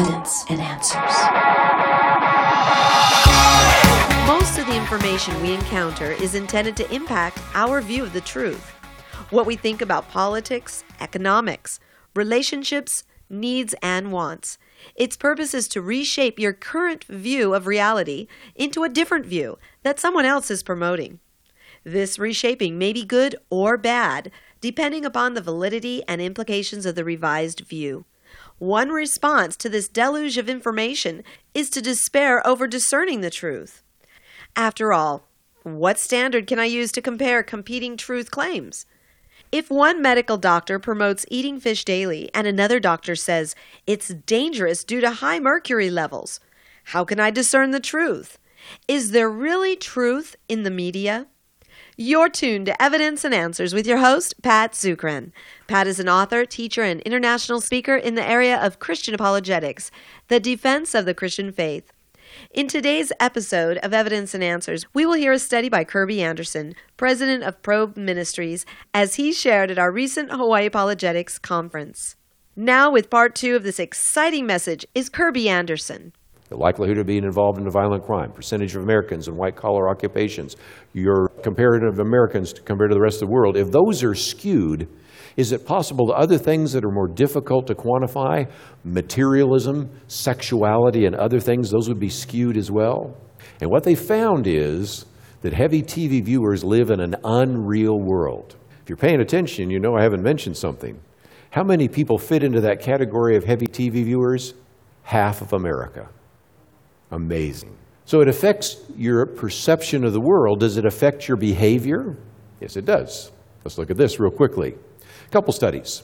evidence and answers. Most of the information we encounter is intended to impact our view of the truth. What we think about politics, economics, relationships, needs, and wants. Its purpose is to reshape your current view of reality into a different view that someone else is promoting. This reshaping may be good or bad, depending upon the validity and implications of the revised view. One response to this deluge of information is to despair over discerning the truth. After all, what standard can I use to compare competing truth claims? If one medical doctor promotes eating fish daily and another doctor says it's dangerous due to high mercury levels, how can I discern the truth? Is there really truth in the media? You're tuned to Evidence and Answers with your host, Pat Zukeran. Pat is an author, teacher, and international speaker in the area of Christian apologetics, the defense of the Christian faith. In today's episode of Evidence and Answers, we will hear a study by Kerby Anderson, president of Probe Ministries, as he shared at our recent Hawaii Apologetics Conference. Now, with part two of this exciting message, is Kerby Anderson the likelihood of being involved in a violent crime, percentage of Americans in white collar occupations, your comparative Americans compared to the rest of the world, if those are skewed, is it possible that other things that are more difficult to quantify, materialism, sexuality, and other things, those would be skewed as well? And what they found is that heavy TV viewers live in an unreal world. If you're paying attention, you know I haven't mentioned something. How many people fit into that category of heavy TV viewers? Half of America. Amazing. So it affects your perception of the world. Does it affect your behavior? Yes, it does. Let's look at this real quickly. A couple studies.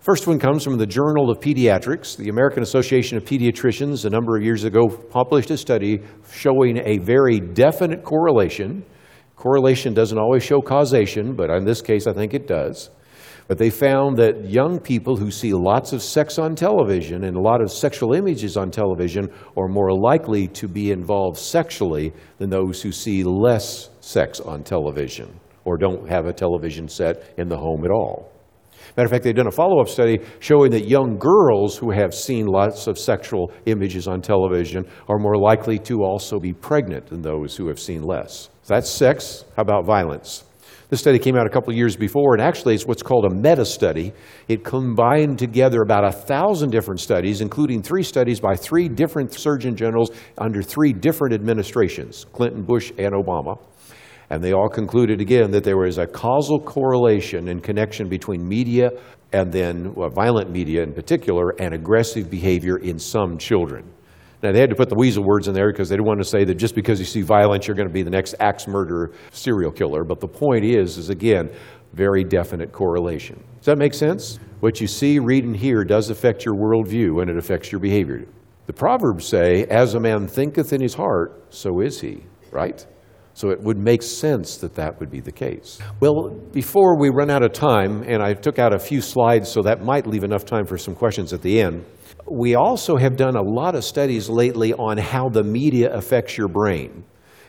First one comes from the Journal of Pediatrics. The American Association of Pediatricians, a number of years ago, published a study showing a very definite correlation. Correlation doesn't always show causation, but in this case, I think it does but they found that young people who see lots of sex on television and a lot of sexual images on television are more likely to be involved sexually than those who see less sex on television or don't have a television set in the home at all. Matter of fact, they've done a follow up study showing that young girls who have seen lots of sexual images on television are more likely to also be pregnant than those who have seen less. So that's sex. How about violence? This study came out a couple of years before, and actually it's what's called a meta study. It combined together about a thousand different studies, including three studies by three different surgeon generals under three different administrations Clinton, Bush, and Obama. And they all concluded again that there was a causal correlation and connection between media and then well, violent media in particular and aggressive behavior in some children. Now, they had to put the weasel words in there because they didn't want to say that just because you see violence, you're going to be the next axe murderer serial killer. But the point is, is again, very definite correlation. Does that make sense? What you see, read, and hear does affect your worldview and it affects your behavior. The Proverbs say, As a man thinketh in his heart, so is he, right? So it would make sense that that would be the case. Well, before we run out of time, and I took out a few slides, so that might leave enough time for some questions at the end. We also have done a lot of studies lately on how the media affects your brain.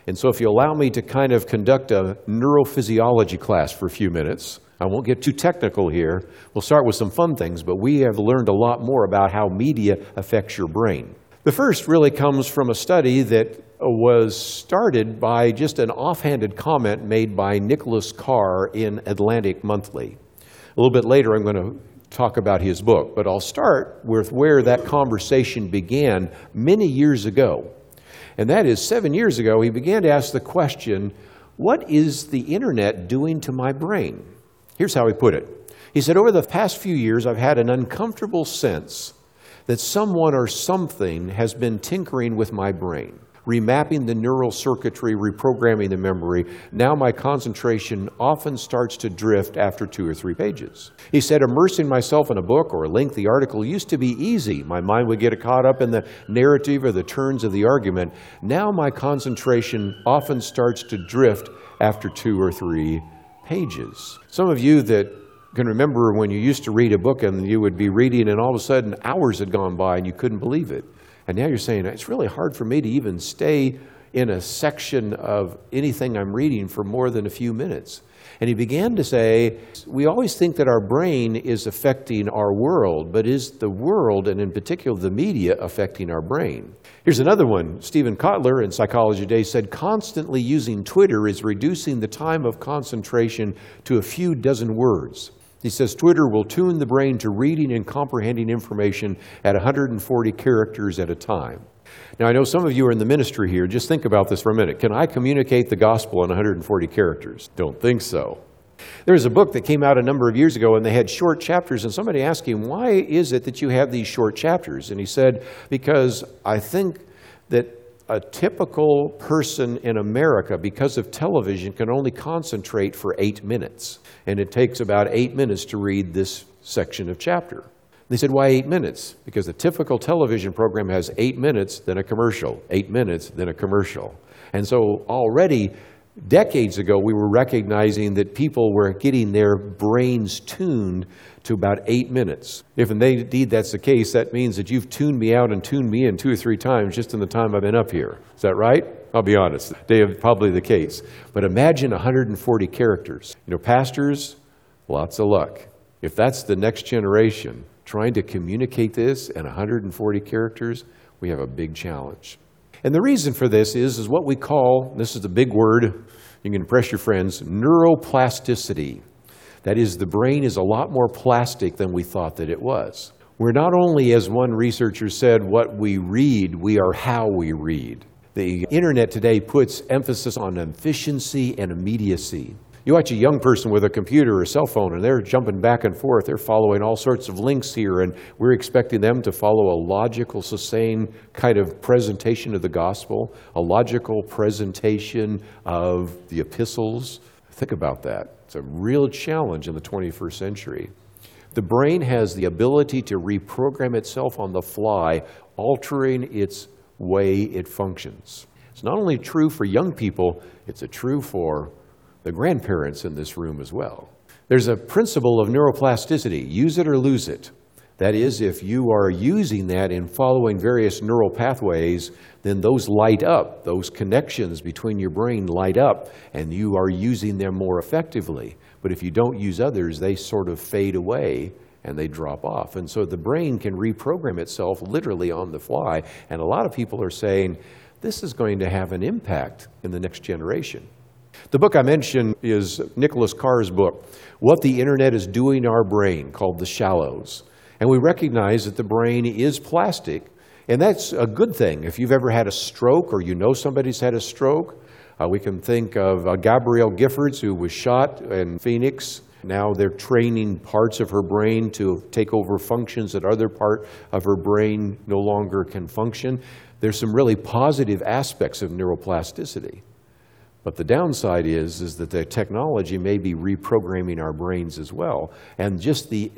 And so, if you allow me to kind of conduct a neurophysiology class for a few minutes, I won't get too technical here. We'll start with some fun things, but we have learned a lot more about how media affects your brain. The first really comes from a study that was started by just an offhanded comment made by Nicholas Carr in Atlantic Monthly. A little bit later, I'm going to talk about his book, but I'll start with where that conversation began many years ago. And that is seven years ago, he began to ask the question what is the internet doing to my brain? Here's how he put it He said, Over the past few years, I've had an uncomfortable sense that someone or something has been tinkering with my brain remapping the neural circuitry, reprogramming the memory. Now my concentration often starts to drift after two or three pages. He said, immersing myself in a book or a lengthy article used to be easy. My mind would get caught up in the narrative or the turns of the argument. Now my concentration often starts to drift after two or three pages. Some of you that can remember when you used to read a book and you would be reading and all of a sudden hours had gone by and you couldn't believe it. And now you're saying, it's really hard for me to even stay in a section of anything I'm reading for more than a few minutes. And he began to say, We always think that our brain is affecting our world, but is the world, and in particular the media, affecting our brain? Here's another one. Steven Kotler in Psychology Today said, Constantly using Twitter is reducing the time of concentration to a few dozen words. He says Twitter will tune the brain to reading and comprehending information at 140 characters at a time. Now, I know some of you are in the ministry here. Just think about this for a minute. Can I communicate the gospel in 140 characters? Don't think so. There was a book that came out a number of years ago, and they had short chapters, and somebody asked him, Why is it that you have these short chapters? And he said, Because I think that a typical person in America, because of television, can only concentrate for eight minutes. And it takes about eight minutes to read this section of chapter. They said, Why eight minutes? Because the typical television program has eight minutes, then a commercial, eight minutes, then a commercial. And so already, decades ago, we were recognizing that people were getting their brains tuned to about eight minutes. If indeed that's the case, that means that you've tuned me out and tuned me in two or three times just in the time I've been up here. Is that right? I'll be honest. They are probably the case. But imagine 140 characters. You know, pastors, lots of luck. If that's the next generation, trying to communicate this in 140 characters, we have a big challenge. And the reason for this is, is what we call, this is the big word, you can impress your friends, neuroplasticity. That is, the brain is a lot more plastic than we thought that it was. We're not only, as one researcher said, what we read, we are how we read. The internet today puts emphasis on efficiency and immediacy. You watch a young person with a computer or cell phone, and they're jumping back and forth. They're following all sorts of links here, and we're expecting them to follow a logical, sustained kind of presentation of the gospel, a logical presentation of the epistles. Think about that. It's a real challenge in the 21st century. The brain has the ability to reprogram itself on the fly, altering its way it functions. It's not only true for young people, it's a true for the grandparents in this room as well. There's a principle of neuroplasticity use it or lose it. That is, if you are using that in following various neural pathways, then those light up. Those connections between your brain light up, and you are using them more effectively. But if you don't use others, they sort of fade away and they drop off. And so the brain can reprogram itself literally on the fly. And a lot of people are saying this is going to have an impact in the next generation. The book I mentioned is Nicholas Carr's book, What the Internet is Doing Our Brain, called The Shallows. And we recognize that the brain is plastic, and that's a good thing. If you've ever had a stroke or you know somebody's had a stroke, uh, we can think of uh, Gabrielle Giffords, who was shot in Phoenix. Now they're training parts of her brain to take over functions that other part of her brain no longer can function. There's some really positive aspects of neuroplasticity. But the downside is, is that the technology may be reprogramming our brains as well. And just the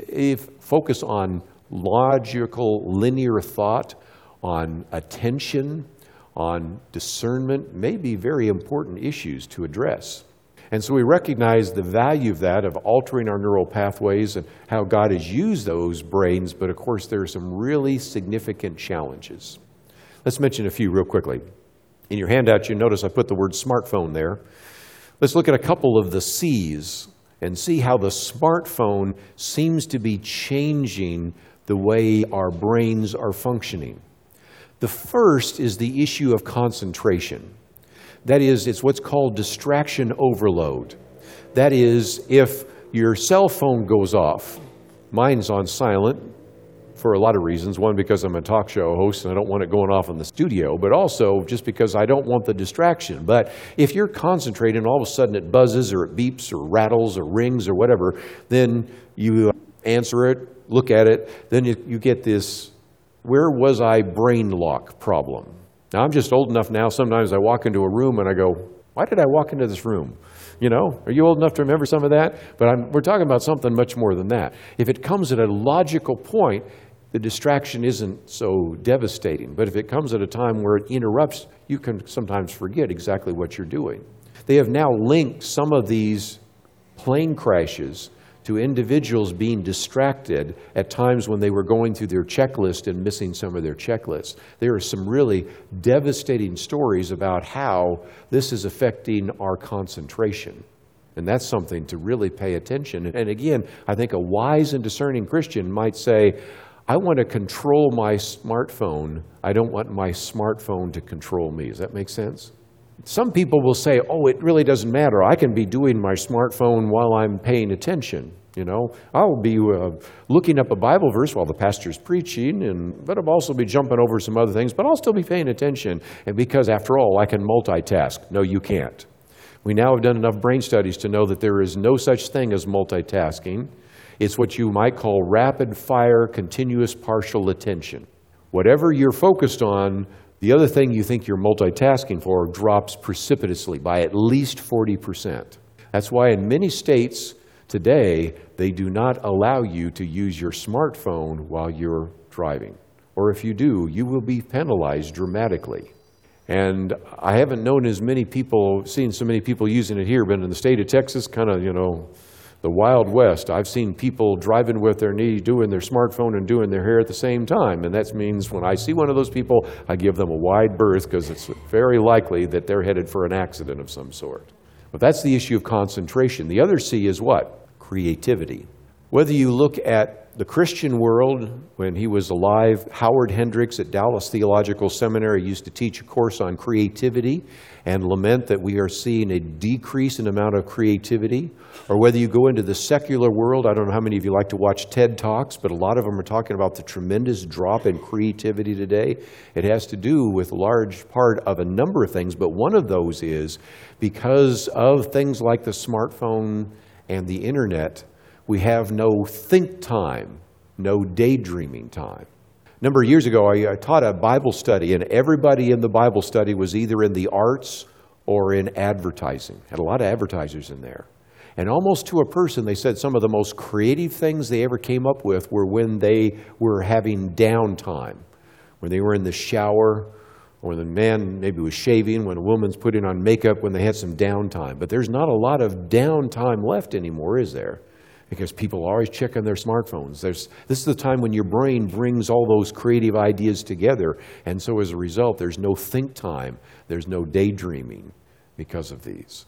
focus on logical, linear thought, on attention, on discernment may be very important issues to address. And so we recognize the value of that, of altering our neural pathways and how God has used those brains, but of course there are some really significant challenges. Let's mention a few real quickly. In your handout, you notice I put the word smartphone there. Let's look at a couple of the C's and see how the smartphone seems to be changing the way our brains are functioning. The first is the issue of concentration. That is, it's what's called distraction overload. That is, if your cell phone goes off, mine's on silent, for a lot of reasons. One, because I'm a talk show host and I don't want it going off in the studio, but also just because I don't want the distraction. But if you're concentrating and all of a sudden it buzzes or it beeps or rattles or rings or whatever, then you answer it, look at it, then you, you get this where was I brain lock problem. Now, I'm just old enough now, sometimes I walk into a room and I go, why did I walk into this room? You know, are you old enough to remember some of that? But I'm, we're talking about something much more than that. If it comes at a logical point, the distraction isn't so devastating. But if it comes at a time where it interrupts, you can sometimes forget exactly what you're doing. They have now linked some of these plane crashes to individuals being distracted at times when they were going through their checklist and missing some of their checklists. There are some really devastating stories about how this is affecting our concentration. And that's something to really pay attention. And again, I think a wise and discerning Christian might say, I want to control my smartphone. I don't want my smartphone to control me. Does that make sense? Some people will say, oh, it really doesn't matter. I can be doing my smartphone while I'm paying attention. You know, I'll be uh, looking up a Bible verse while the pastor's preaching, and but I'll also be jumping over some other things, but I'll still be paying attention. And because, after all, I can multitask. No, you can't. We now have done enough brain studies to know that there is no such thing as multitasking. It's what you might call rapid fire, continuous partial attention. Whatever you're focused on, the other thing you think you're multitasking for drops precipitously by at least 40%. That's why in many states today, they do not allow you to use your smartphone while you're driving. Or if you do, you will be penalized dramatically. And I haven't known as many people, seen so many people using it here, but in the state of Texas, kind of, you know, the Wild West, I've seen people driving with their knee, doing their smartphone and doing their hair at the same time. And that means when I see one of those people, I give them a wide berth because it's very likely that they're headed for an accident of some sort. But that's the issue of concentration. The other C is what? Creativity. Whether you look at the Christian world, when he was alive, Howard Hendricks at Dallas Theological Seminary used to teach a course on creativity and lament that we are seeing a decrease in amount of creativity. Or whether you go into the secular world, I don't know how many of you like to watch TED Talks, but a lot of them are talking about the tremendous drop in creativity today. It has to do with large part of a number of things, but one of those is because of things like the smartphone and the internet we have no think time, no daydreaming time. A number of years ago, I, I taught a Bible study, and everybody in the Bible study was either in the arts or in advertising. Had a lot of advertisers in there. And almost to a person, they said some of the most creative things they ever came up with were when they were having downtime, when they were in the shower, or when the man maybe was shaving, when a woman's putting on makeup, when they had some downtime. But there's not a lot of downtime left anymore, is there? Because people are always checking their smartphones. There's, this is the time when your brain brings all those creative ideas together, and so as a result, there's no think time, there's no daydreaming because of these.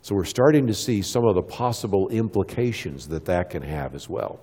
So we're starting to see some of the possible implications that that can have as well.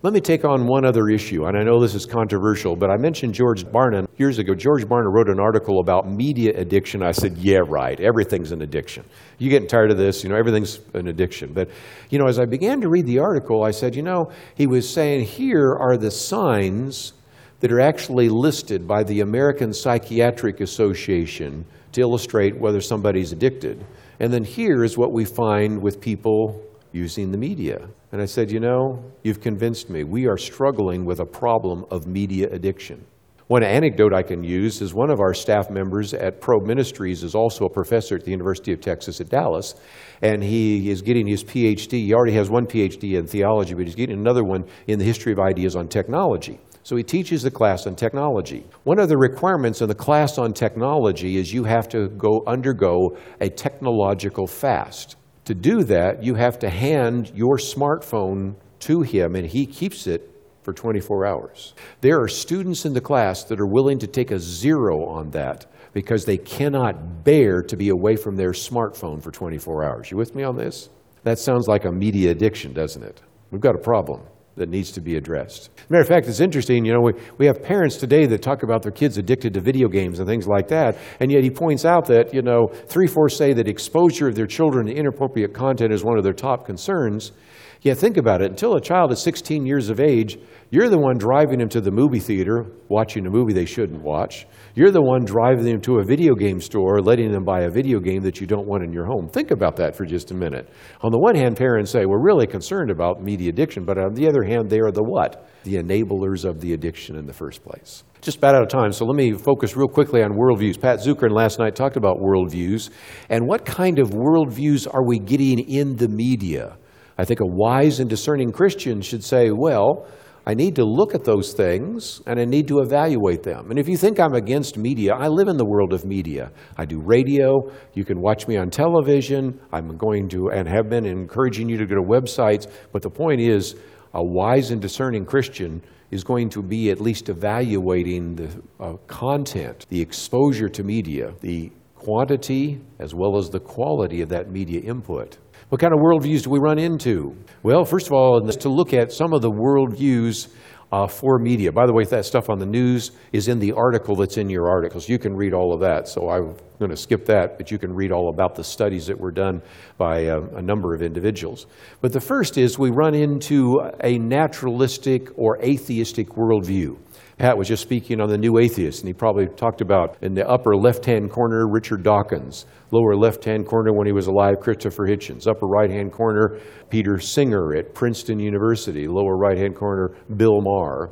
Let me take on one other issue, and I know this is controversial, but I mentioned George Barna years ago. George Barna wrote an article about media addiction. I said, yeah, right, everything's an addiction. You're getting tired of this? You know, everything's an addiction. But, you know, as I began to read the article, I said, you know, he was saying here are the signs that are actually listed by the American Psychiatric Association to illustrate whether somebody's addicted. And then here is what we find with people using the media. And I said, You know, you've convinced me. We are struggling with a problem of media addiction. One anecdote I can use is one of our staff members at Probe Ministries is also a professor at the University of Texas at Dallas, and he is getting his PhD. He already has one PhD in theology, but he's getting another one in the history of ideas on technology. So he teaches the class on technology. One of the requirements of the class on technology is you have to go undergo a technological fast. To do that, you have to hand your smartphone to him, and he keeps it for 24 hours. There are students in the class that are willing to take a zero on that because they cannot bear to be away from their smartphone for 24 hours. You with me on this? That sounds like a media addiction, doesn't it? We've got a problem that needs to be addressed. Matter of fact, it's interesting, you know, we, we have parents today that talk about their kids addicted to video games and things like that, and yet he points out that, you know, three fourths say that exposure of their children to inappropriate content is one of their top concerns. Yet think about it, until a child is 16 years of age, you're the one driving them to the movie theater, watching a movie they shouldn't watch. You're the one driving them to a video game store, letting them buy a video game that you don't want in your home. Think about that for just a minute. On the one hand, parents say, we're really concerned about media addiction, but on the other hand, they are the what? The enablers of the addiction in the first place. Just about out of time, so let me focus real quickly on worldviews. Pat Zukeran last night talked about worldviews, and what kind of worldviews are we getting in the media? I think a wise and discerning Christian should say, well, I need to look at those things and I need to evaluate them. And if you think I'm against media, I live in the world of media. I do radio. You can watch me on television. I'm going to and have been encouraging you to go to websites. But the point is, a wise and discerning Christian is going to be at least evaluating the uh, content, the exposure to media, the quantity as well as the quality of that media input. What kind of worldviews do we run into? Well, first of all, to look at some of the worldviews uh, for media. By the way, that stuff on the news is in the article that's in your articles. You can read all of that. So I'm going to skip that, but you can read all about the studies that were done by uh, a number of individuals. But the first is we run into a naturalistic or atheistic worldview. Pat was just speaking on the New Atheist, and he probably talked about in the upper left hand corner, Richard Dawkins. Lower left hand corner, when he was alive, Christopher Hitchens. Upper right hand corner, Peter Singer at Princeton University. Lower right hand corner, Bill Maher.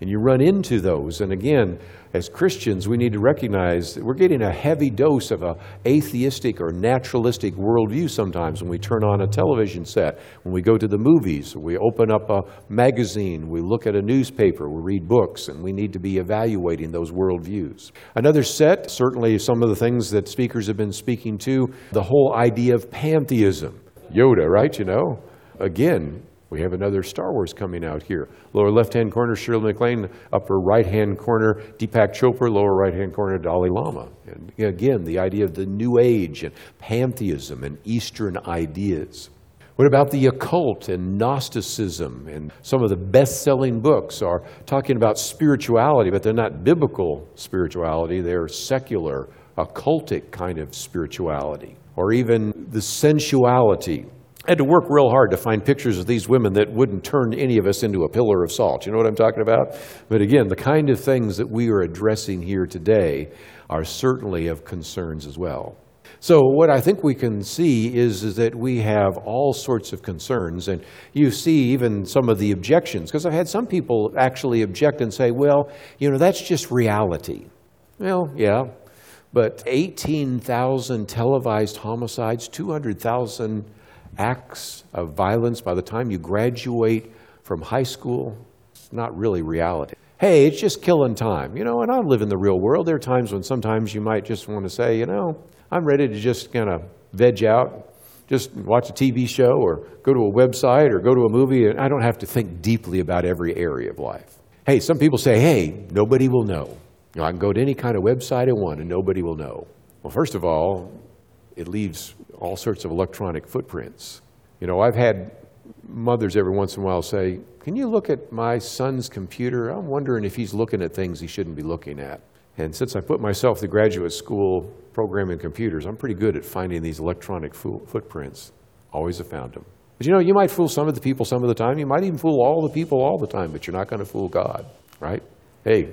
And you run into those. And again, as Christians, we need to recognize that we're getting a heavy dose of a atheistic or naturalistic worldview sometimes when we turn on a television set, when we go to the movies, we open up a magazine, we look at a newspaper, we read books, and we need to be evaluating those worldviews. Another set, certainly some of the things that speakers have been speaking to, the whole idea of pantheism. Yoda, right? You know? Again, we have another Star Wars coming out here. Lower left hand corner, Shirley MacLaine. Upper right hand corner, Deepak Chopra. Lower right hand corner, Dalai Lama. And again, the idea of the New Age and pantheism and Eastern ideas. What about the occult and Gnosticism? And some of the best selling books are talking about spirituality, but they're not biblical spirituality, they're secular, occultic kind of spirituality. Or even the sensuality I had to work real hard to find pictures of these women that wouldn't turn any of us into a pillar of salt. You know what I'm talking about? But again, the kind of things that we are addressing here today are certainly of concerns as well. So, what I think we can see is, is that we have all sorts of concerns, and you see even some of the objections, because I've had some people actually object and say, well, you know, that's just reality. Well, yeah, but 18,000 televised homicides, 200,000 acts of violence by the time you graduate from high school, it's not really reality. Hey, it's just killing time. You know, and I live in the real world. There are times when sometimes you might just want to say, you know, I'm ready to just kind of veg out, just watch a TV show or go to a website or go to a movie, and I don't have to think deeply about every area of life. Hey, some people say, hey, nobody will know. Know, I can go to any kind of website I want and nobody will know. Well, first of all, it leaves all sorts of electronic footprints. You know, I've had mothers every once in a while say, Can you look at my son's computer? I'm wondering if he's looking at things he shouldn't be looking at. And since I put myself through graduate school programming computers, I'm pretty good at finding these electronic footprints. Always have found them. But you know, you might fool some of the people some of the time. You might even fool all the people all the time, but you're not going to fool God, right? Hey,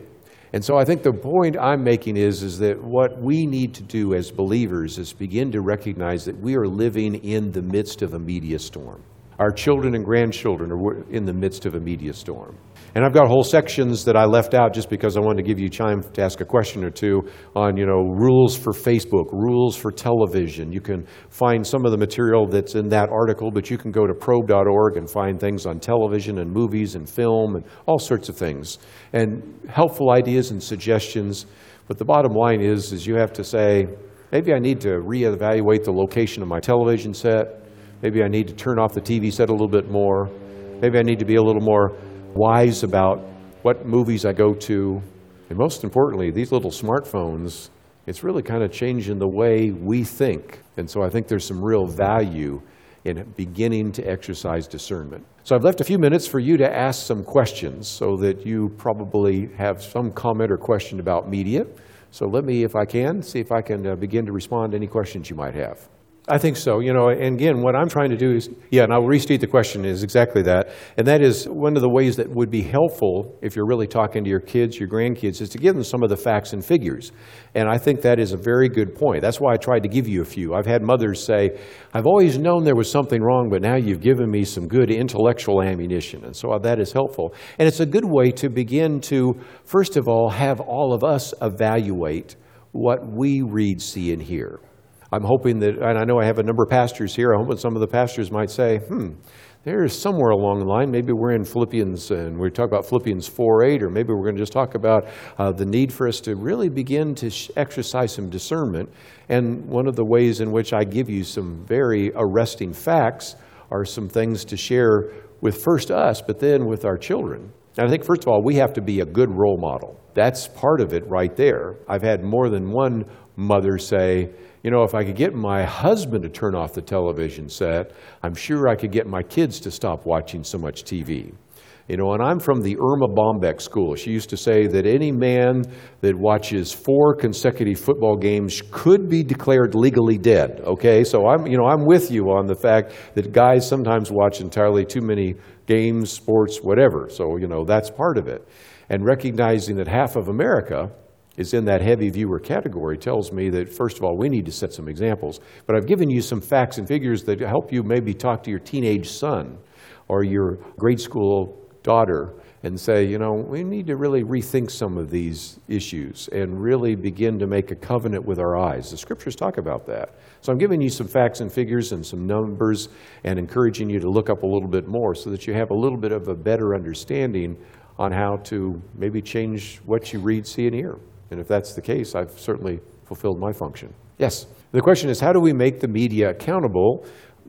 and so I think the point I'm making is, is that what we need to do as believers is begin to recognize that we are living in the midst of a media storm. Our children and grandchildren are in the midst of a media storm. And I've got whole sections that I left out just because I wanted to give you time to ask a question or two on, you know, rules for Facebook, rules for television. You can find some of the material that's in that article, but you can go to probe.org and find things on television and movies and film and all sorts of things. And helpful ideas and suggestions. But the bottom line is, is you have to say, maybe I need to reevaluate the location of my television set. Maybe I need to turn off the TV set a little bit more. Maybe I need to be a little more wise about what movies I go to. And most importantly, these little smartphones, it's really kind of changing the way we think. And so I think there's some real value in beginning to exercise discernment. So I've left a few minutes for you to ask some questions so that you probably have some comment or question about media. So let me, if I can, see if I can uh, begin to respond to any questions you might have. I think so. You know, and again, what I'm trying to do is, yeah, and I'll restate the question is exactly that. And that is one of the ways that would be helpful if you're really talking to your kids, your grandkids, is to give them some of the facts and figures. And I think that is a very good point. That's why I tried to give you a few. I've had mothers say, I've always known there was something wrong, but now you've given me some good intellectual ammunition. And so that is helpful. And it's a good way to begin to, first of all, have all of us evaluate what we read, see, and hear. I'm hoping that, and I know I have a number of pastors here, I'm hoping some of the pastors might say, hmm, there's somewhere along the line, maybe we're in Philippians and we talk about Philippians 4 8, or maybe we're going to just talk about uh, the need for us to really begin to sh- exercise some discernment. And one of the ways in which I give you some very arresting facts are some things to share with first us, but then with our children. And I think, first of all, we have to be a good role model. That's part of it right there. I've had more than one mother say, you know, if I could get my husband to turn off the television set, I'm sure I could get my kids to stop watching so much TV. You know, and I'm from the Erma Bombeck school. She used to say that any man that watches four consecutive football games could be declared legally dead. Okay, so I'm, you know, I'm with you on the fact that guys sometimes watch entirely too many games, sports, whatever. So, you know, that's part of it. And recognizing that half of America is in that heavy viewer category tells me that, first of all, we need to set some examples. But I've given you some facts and figures that help you maybe talk to your teenage son or your grade school daughter and say, you know, we need to really rethink some of these issues and really begin to make a covenant with our eyes. The scriptures talk about that. So I'm giving you some facts and figures and some numbers and encouraging you to look up a little bit more so that you have a little bit of a better understanding on how to maybe change what you read, see, and hear. And if that's the case, I've certainly fulfilled my function. Yes. The question is how do we make the media accountable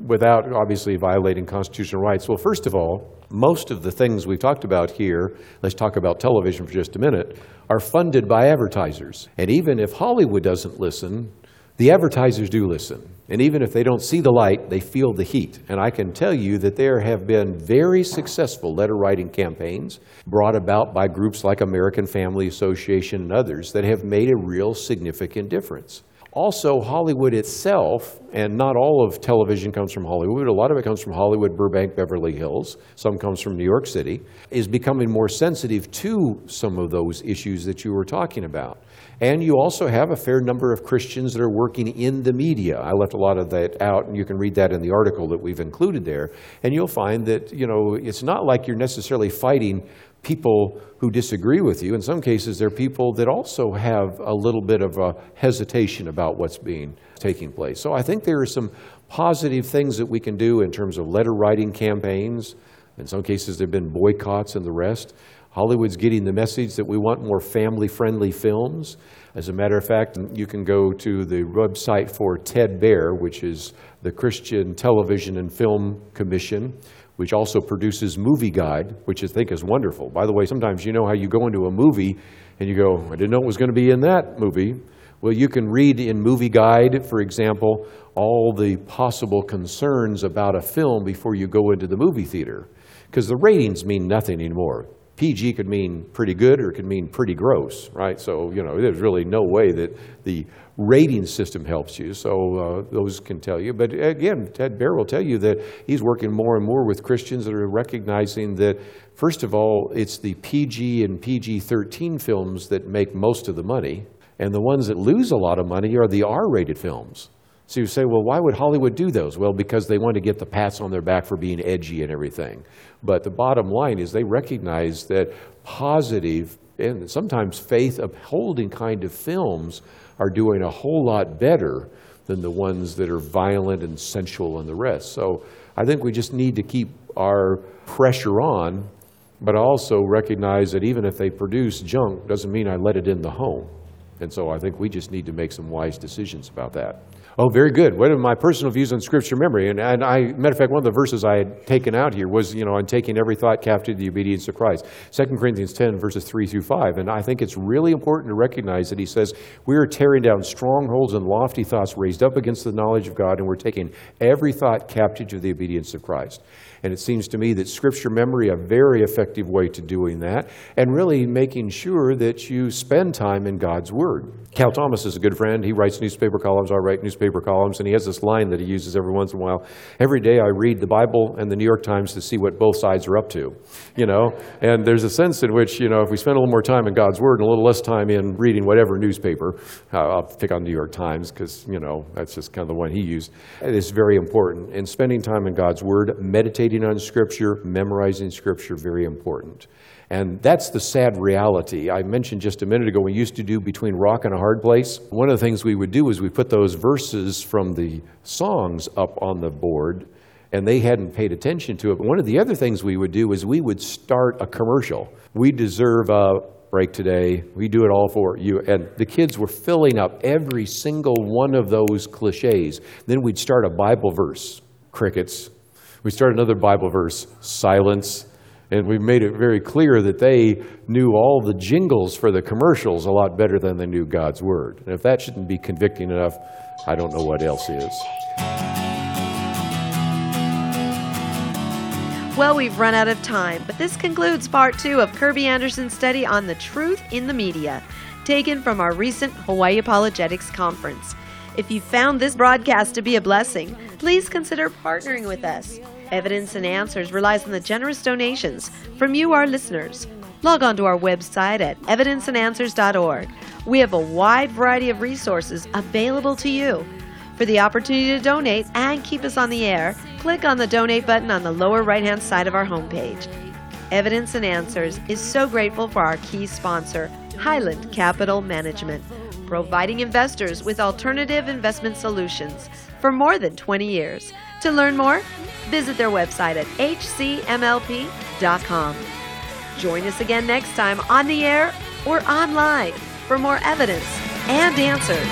without obviously violating constitutional rights? Well, first of all, most of the things we've talked about here, let's talk about television for just a minute, are funded by advertisers. And even if Hollywood doesn't listen, the advertisers do listen. And even if they don't see the light, they feel the heat. And I can tell you that there have been very successful letter writing campaigns brought about by groups like American Family Association and others that have made a real significant difference. Also, Hollywood itself, and not all of television comes from Hollywood, a lot of it comes from Hollywood, Burbank, Beverly Hills, some comes from New York City, is becoming more sensitive to some of those issues that you were talking about. And you also have a fair number of Christians that are working in the media. I left a lot of that out, and you can read that in the article that we've included there. And you'll find that, you know, it's not like you're necessarily fighting people who disagree with you. In some cases, they're people that also have a little bit of a hesitation about what's being taking place. So I think there are some positive things that we can do in terms of letter writing campaigns. In some cases, there have been boycotts and the rest. Hollywood's getting the message that we want more family friendly films. As a matter of fact, you can go to the website for Ted Baehr, which is the Christian Television and Film Commission, which also produces Movie Guide, which I think is wonderful. By the way, sometimes you know how you go into a movie and you go, I didn't know it was going to be in that movie. Well, you can read in Movie Guide, for example, all the possible concerns about a film before you go into the movie theater. Because the ratings mean nothing anymore. PG could mean pretty good or it could mean pretty gross, right? So, you know, there's really no way that the rating system helps you. So uh, those can tell you. But again, Ted Baehr will tell you that he's working more and more with Christians that are recognizing that, first of all, it's the PG and PG 13 films that make most of the money. And the ones that lose a lot of money are the R rated films. So you say, well, why would Hollywood do those? Well, because they want to get the pats on their back for being edgy and everything. But the bottom line is they recognize that positive and sometimes faith upholding kind of films are doing a whole lot better than the ones that are violent and sensual and the rest. So I think we just need to keep our pressure on, but also recognize that even if they produce junk, doesn't mean I let it in the home. And so I think we just need to make some wise decisions about that. Oh, very good. What are my personal views on scripture memory? And, and I, matter of fact, one of the verses I had taken out here was, you know, on taking every thought captive to the obedience of Christ. 2 Corinthians 10, verses 3 through 5. And I think it's really important to recognize that he says, we are tearing down strongholds and lofty thoughts raised up against the knowledge of God, and we're taking every thought captive to the obedience of Christ. And it seems to me that scripture memory, a very effective way to doing that, and really making sure that you spend time in God's Word. Cal Thomas is a good friend. He writes newspaper columns. I write newspaper columns. And he has this line that he uses every once in a while. Every day I read the Bible and the New York Times to see what both sides are up to. You know? And there's a sense in which, you know, if we spend a little more time in God's Word and a little less time in reading whatever newspaper, uh, I'll pick on New York Times because, you know, that's just kind of the one he used. It is very important. And spending time in God's Word, meditating on Scripture, memorizing Scripture, very important. And that's the sad reality. I mentioned just a minute ago, we used to do between rock and a hard place. One of the things we would do is we put those verses from the songs up on the board and they hadn't paid attention to it. But one of the other things we would do is we would start a commercial. We deserve a break today. We do it all for you. And the kids were filling up every single one of those cliches. Then we'd start a Bible verse, crickets. We'd start another Bible verse, silence. And we made it very clear that they knew all the jingles for the commercials a lot better than they knew God's Word. And if that shouldn't be convicting enough, I don't know what else is. Well, we've run out of time, but this concludes part two of Kerby Anderson's study on the truth in the media, taken from our recent Hawaii Apologetics Conference. If you found this broadcast to be a blessing, please consider partnering with us. Evidence and Answers relies on the generous donations from you, our listeners. Log on to our website at evidenceandanswers.org. We have a wide variety of resources available to you. For the opportunity to donate and keep us on the air, click on the donate button on the lower right hand side of our homepage. Evidence and Answers is so grateful for our key sponsor, Highland Capital Management, providing investors with alternative investment solutions for more than 20 years. To learn more, visit their website at hcmlp.com. Join us again next time on the air or online for more evidence and answers.